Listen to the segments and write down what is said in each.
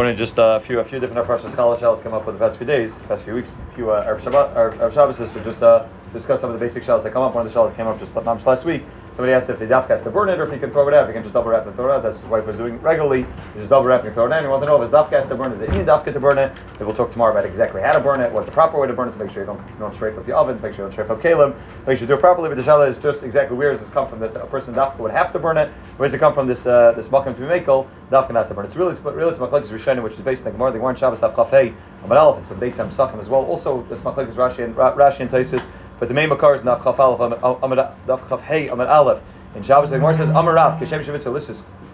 Morning, just a few a few different Rosh scholar shells come up with the past few days, past few weeks, a few uh, Erev Shabbat, Erev Shabbos, so just uh, discuss some of the basic shells that come up. One of the shells that came up just last week Somebody asked if he dafka has to burn it or if he can throw it out. If he can just double wrap and throw it out. That's his wife was doing regularly. He just double wrap and throw it out. You want to know if his dafka has to burn it. Is it any dafka to burn it? And we'll talk tomorrow about exactly how to burn it, what the proper way to burn it to make sure you don't, don't strafe up your oven, make sure you don't strafe up kalim, make sure you do it properly. But the shala is just exactly where does this come from that a person dafka would have to burn it? Where does it come from this uh, this makam to be makel? Dafka not to burn it. It's really, really it's machlekes Rishonim, which is based on the Gemara, the Gemara Shabbos Daf Chafei, Amud Aleph. It's a Beit Sachim as well. Also, this machlekes Rashi and Rashi and Taisis. But the main makar is Daf Chaf Aleph, Daf Chaf Hey, Amud Aleph. In Shabbos, the Gemara says, Amarav, Kishem Shemitza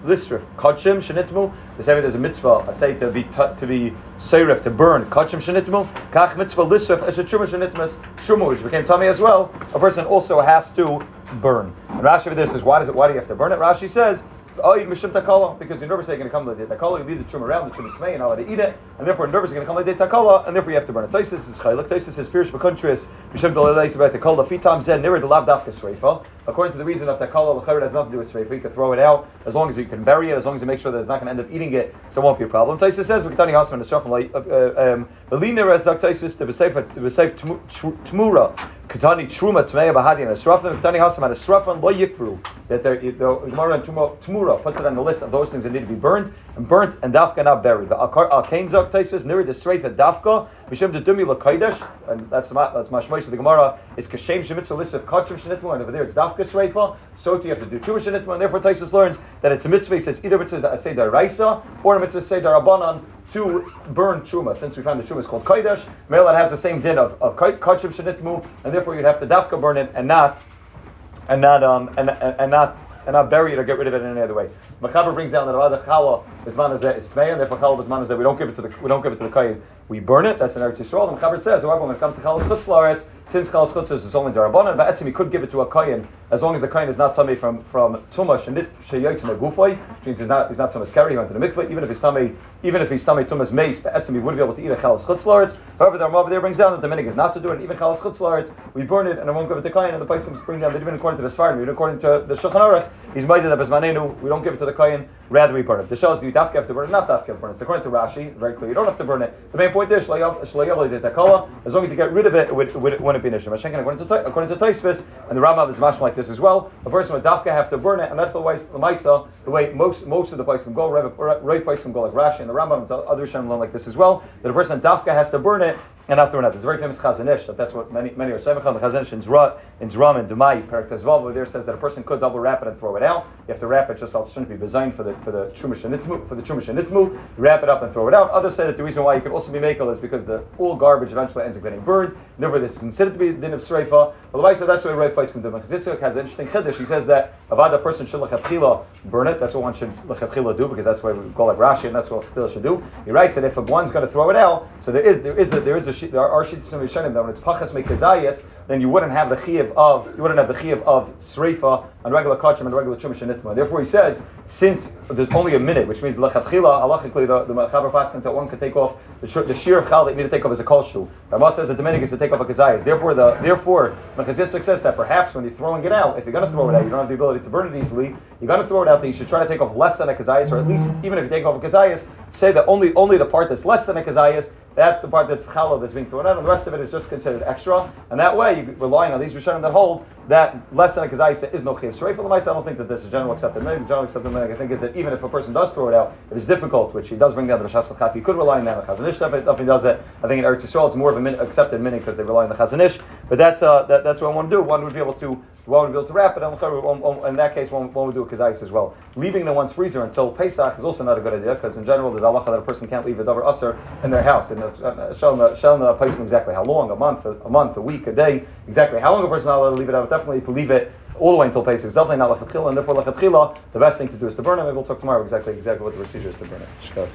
Lisrif, Kachim Shenitmu. The same there's a mitzvah, I say to be to be seirif, to burn, Kachim Shenitmu. Kach mitzvah Lisrif, as a Truma Shenitmas, Truma, which became tummy as well. A person also has to burn. And Rashi over there says, why does it? Why do you have to burn it? Rashi says, Oh, eat mishum takala because you're nervous they're going to come the takala. You leave the trum around the trum is and not allowed to eat it, and therefore nervous are going to come the takala, and therefore you have to burn it. Taisus is chaylik. Taisus is spiritual countries. Mishum dalei about takala. Fitam never the lav dafka sreifa. According to the reason of takala, the has nothing to do with sreifa. You can throw it out as long as you can bury it, as long as you make sure that it's not going to end up eating it, so it won't be a problem. Taisus says we v'kitani hasman esrafim like uh, um, belina rezak Taisus the v'seif tmura katani truma tmei bahadi and esrafim v'kitani hasman and esrafim lo yikfru that the Gemara and Tmura puts it on the list of those things that need to be burned and burnt and dafka not buried. The Alkain Zok Taisvis Niri the Sreif Dafka Mishim Dumi Lakaidesh and that's that's Mashmoish of the Gemara is Kashem Shemitza list of Kachim Shenitmu and over there it's Dafka Sreifa. So you have to do Chuma Shenitmu and therefore Taisus learns that it's a mitzvah. He says either mitzvah say Raisa or a mitzvah say Rabbanan to burn truma. Since we found the truma is called kaidash, male has the same din of of kachim shenitmu, and therefore you'd have to dafka burn it and not and not um and, and, and not and not bury it or get rid of it in any other way. Machaber brings down that Avada Chala Bisman is and therefore Chala Bisman is we don't give it to the we don't give it to the Kayin. We burn it. That's in Eretz Yisrael. And Machaber says, however, when it comes to Chala Chutz since Chalas Chutzah is only Darabanan, but Etzim, he could give it to a Kayan as long as the Kayan is not tummy from, from Tumash and Sheyotz and Gufay, which means he's not, he's not Tumas Kari, he went to the mikveh, even if he's tummy, even if he's tummy Tumas Mace, but Etzim, he wouldn't be able to eat a Chalas Chutzlaretz. However, the Rambam there brings down that the minig is not to do it, even Chalas Chutzlaretz, we burn it and I won't give it to the Kayan, and the Paisim bring down that even according to the Svarim, even according to the Shulchan Aruch, he's made that Bezmanenu, we don't give it to the Kayan, rather we burn it. The shows you have to burn it, not to burn it. So according to Rashi, very clear, you don't have to burn it. The main point is, as long as you get rid of it, it, would, it wouldn't be an issue to according to Taisvis, and the Rambam is much like this as well. A person with dafka have to burn it, and that's the way the Maisa, the way most most of the places go. Right places go like Rashi and the Rambam and other Shem like this as well. That a person dafka has to burn it and it out. There's a very famous Chazon Ish that that's what many many are saying. The Chazon Ish in Zra in Zram and Dumai Perak over there says that a person could double wrap it and throw it out. You have to wrap it just else shouldn't be designed for the for the Chumash Nitmu for the Nitmu. Wrap it up and throw it out. Others say that the reason why you could also be makel is because the all garbage eventually ends up getting burned. Therefore, this is considered to be the din of Sreifa. But the that's why right place can do. Chazitzuk has an interesting chiddush. He says that avada person should lechatchila burn it. That's what one should lechatchila do because that's why we call it Rashi and that's what lechatchila should do. He writes that if one's going to throw it out, so there is there is a, there is a there are sheets that when it's pachas mekazayis, then you wouldn't have the chiyuv of you wouldn't have the chiyuv of sreifa on regular kachim and regular chumash and nitma. Therefore, he says since there's only a minute, which means lechatchila halachically the the chaver paskin that one can take off the, the shear of chal that you need to take off is a kol shu. Rama says the Dominic is to take off a kazayis. Therefore, the therefore Melchizedek says that perhaps when you're throwing it out, if you're going to throw it out, you don't have the ability to burn it easily. You're going to throw it out. That you should try to take off less than a kazayis, or at least even if you take off a kazayis, say that only only the part that's less than a kazayis that's the part that's challah that's being thrown out, and the rest of it is just considered extra. And that way, you're relying on these Rishonim that hold that less than a kazayis is no chiv For the mice, I don't think that there's a general accepted minhag. General accepted I think, is that even if a person does throw it out, it is difficult, which he does bring down the Rashas Chat. He could rely on that. The Chazon Ish definitely does it. I think in Eretz Yisrael, it's more of an accepted minhag because they rely on the Chazon Ish. But that's uh, that, that's what I want to do. One would be able to one would be able to wrap it, in that case, one would do a kazayis as well. Leaving the one's freezer until Pesach is also not a good idea because in general, there's halacha that a person can't leave a davar usher in their house. And showing the person exactly how long, a month, a, month, a week, a day, exactly how long a person is allowed to leave it out. Definitely to leave it all the way until Pesach. It's definitely not lechatchila, and therefore lechatchila, the best thing to do is to burn it. Maybe we'll talk tomorrow exactly exactly what the procedure is to burn it.